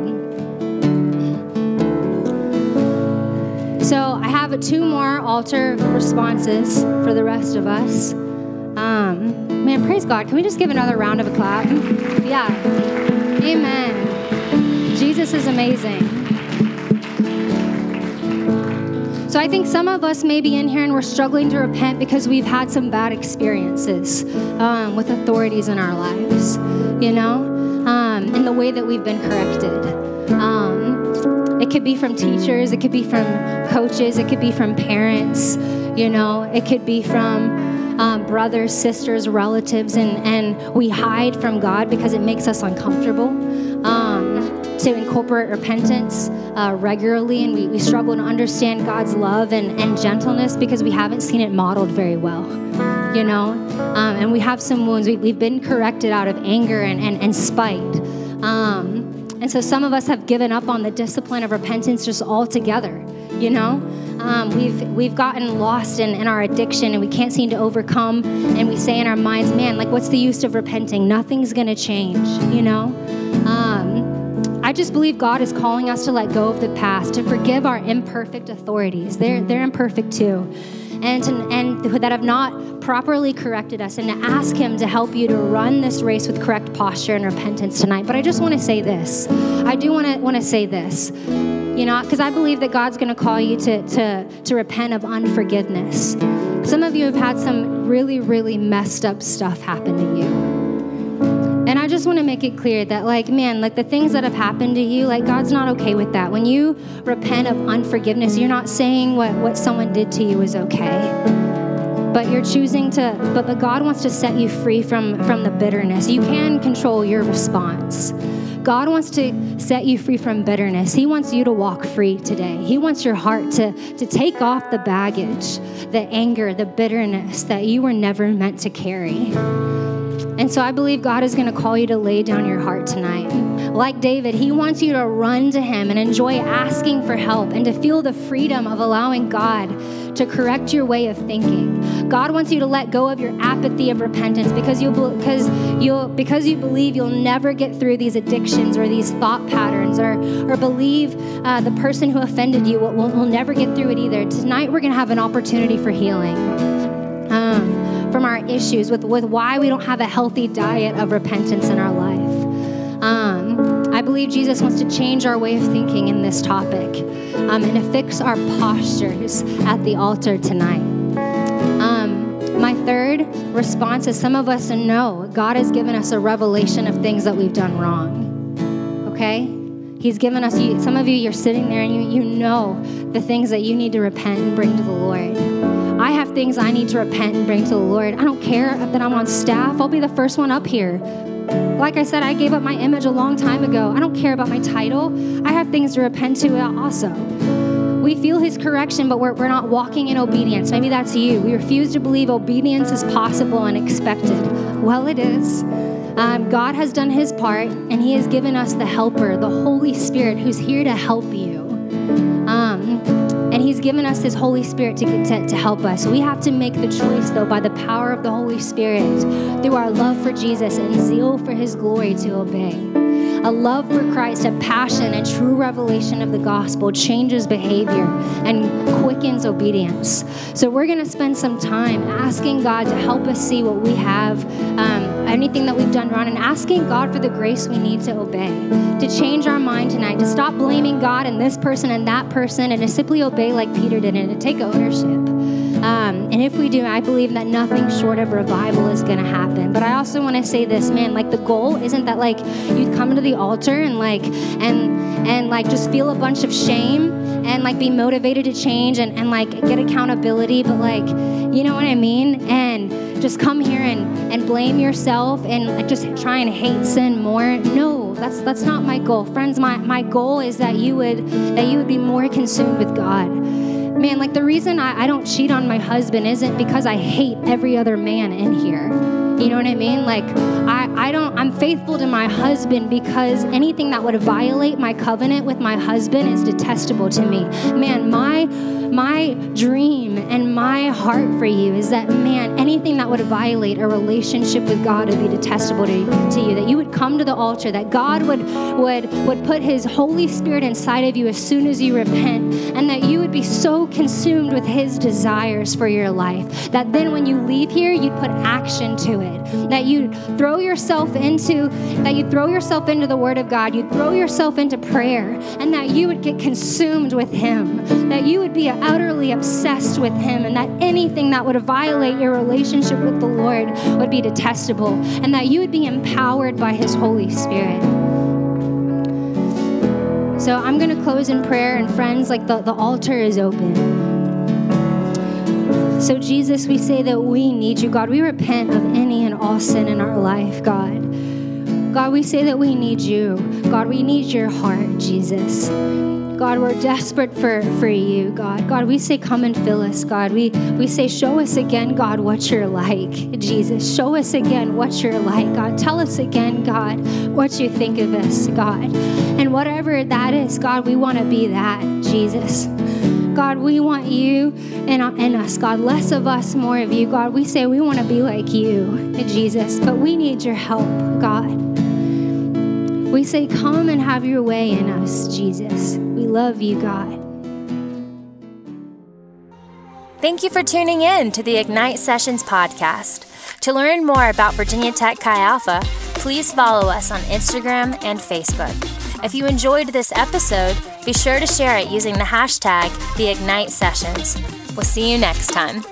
So I have two more altar responses for the rest of us. Um, man, praise God. Can we just give another round of a clap? Yeah. Amen. Jesus is amazing. So I think some of us may be in here and we're struggling to repent because we've had some bad experiences um, with authorities in our lives, you know, um, in the way that we've been corrected. Um, it could be from teachers, it could be from coaches, it could be from parents, you know, it could be from um, brothers, sisters, relatives, and, and we hide from God because it makes us uncomfortable to incorporate repentance. uh, regularly, and we, we struggle to understand God's love and, and gentleness because we haven't seen it modeled very well. You know, um, and we have some wounds. We, have been corrected out of anger and, and, and spite. Um, and so some of us have given up on the discipline of repentance just altogether, you know? Um, we've, we've gotten lost in, in our addiction and we can't seem to overcome. And we say in our minds, man, like, what's the use of repenting? Nothing's going to change, you know? Just believe God is calling us to let go of the past, to forgive our imperfect authorities. They're, they're imperfect too. And, to, and that have not properly corrected us, and to ask Him to help you to run this race with correct posture and repentance tonight. But I just want to say this. I do want to want to say this you know, because I believe that God's going to call you to, to, to repent of unforgiveness. Some of you have had some really, really messed up stuff happen to you. Just want to make it clear that, like, man, like the things that have happened to you, like, God's not okay with that. When you repent of unforgiveness, you're not saying what, what someone did to you is okay. But you're choosing to, but, but God wants to set you free from, from the bitterness. You can control your response. God wants to set you free from bitterness. He wants you to walk free today. He wants your heart to, to take off the baggage, the anger, the bitterness that you were never meant to carry. And so I believe God is going to call you to lay down your heart tonight. Like David, he wants you to run to him and enjoy asking for help and to feel the freedom of allowing God to correct your way of thinking. God wants you to let go of your apathy of repentance because you because you because you believe you'll never get through these addictions or these thought patterns or or believe uh, the person who offended you will, will, will never get through it either. Tonight we're going to have an opportunity for healing. Um, from our issues with, with why we don't have a healthy diet of repentance in our life. Um, I believe Jesus wants to change our way of thinking in this topic um, and to fix our postures at the altar tonight. Um, my third response is some of us know God has given us a revelation of things that we've done wrong. Okay? He's given us, some of you, you're sitting there and you, you know the things that you need to repent and bring to the Lord. I have things I need to repent and bring to the Lord. I don't care that I'm on staff, I'll be the first one up here. Like I said, I gave up my image a long time ago. I don't care about my title. I have things to repent to also. We feel his correction, but we're, we're not walking in obedience. Maybe that's you. We refuse to believe obedience is possible and expected. Well, it is. Um, God has done his part, and he has given us the helper, the Holy Spirit, who's here to help you. And He's given us His Holy Spirit to, content to help us. We have to make the choice, though, by the power of the Holy Spirit, through our love for Jesus and zeal for His glory to obey. A love for Christ, a passion, and true revelation of the gospel changes behavior and quickens obedience. So, we're going to spend some time asking God to help us see what we have, um, anything that we've done wrong, and asking God for the grace we need to obey, to change our mind tonight, to stop blaming God and this person and that person, and to simply obey like Peter did and to take ownership. Um, and if we do, I believe that nothing short of revival is going to happen. But I also want to say this, man, like the goal isn't that like you'd come to the altar and like and and like just feel a bunch of shame and like be motivated to change and, and like get accountability, but like you know what I mean? And just come here and, and blame yourself and just try and hate sin more. No, that's that's not my goal. Friends, my, my goal is that you would that you would be more consumed with God man, like the reason I, I don't cheat on my husband isn't because I hate every other man in here. You know what I mean? Like, I, I don't, I'm faithful to my husband because anything that would violate my covenant with my husband is detestable to me. Man, my, my dream and my heart for you is that, man, anything that would violate a relationship with God would be detestable to, to you. That you would come to the altar, that God would, would, would put his Holy Spirit inside of you as soon as you repent, and that you would be so consumed with his desires for your life that then when you leave here, you'd put action to it it. That you throw yourself into that you throw yourself into the word of God. You throw yourself into prayer and that you would get consumed with him. That you would be utterly obsessed with him and that anything that would violate your relationship with the Lord would be detestable and that you would be empowered by his Holy Spirit. So I'm going to close in prayer, and friends, like the, the altar is open. So, Jesus, we say that we need you, God. We repent of any and all sin in our life, God. God, we say that we need you. God, we need your heart, Jesus. God, we're desperate for, for you, God. God, we say, come and fill us, God. We, we say, show us again, God, what you're like, Jesus. Show us again what you're like, God. Tell us again, God, what you think of us, God. And whatever that is, God, we want to be that, Jesus. God, we want you and, in us, God. Less of us, more of you, God. We say we want to be like you, Jesus, but we need your help, God. We say, come and have your way in us, Jesus. We love you, God. Thank you for tuning in to the Ignite Sessions podcast. To learn more about Virginia Tech Chi Alpha, please follow us on Instagram and Facebook. If you enjoyed this episode, be sure to share it using the hashtag TheIgniteSessions. We'll see you next time.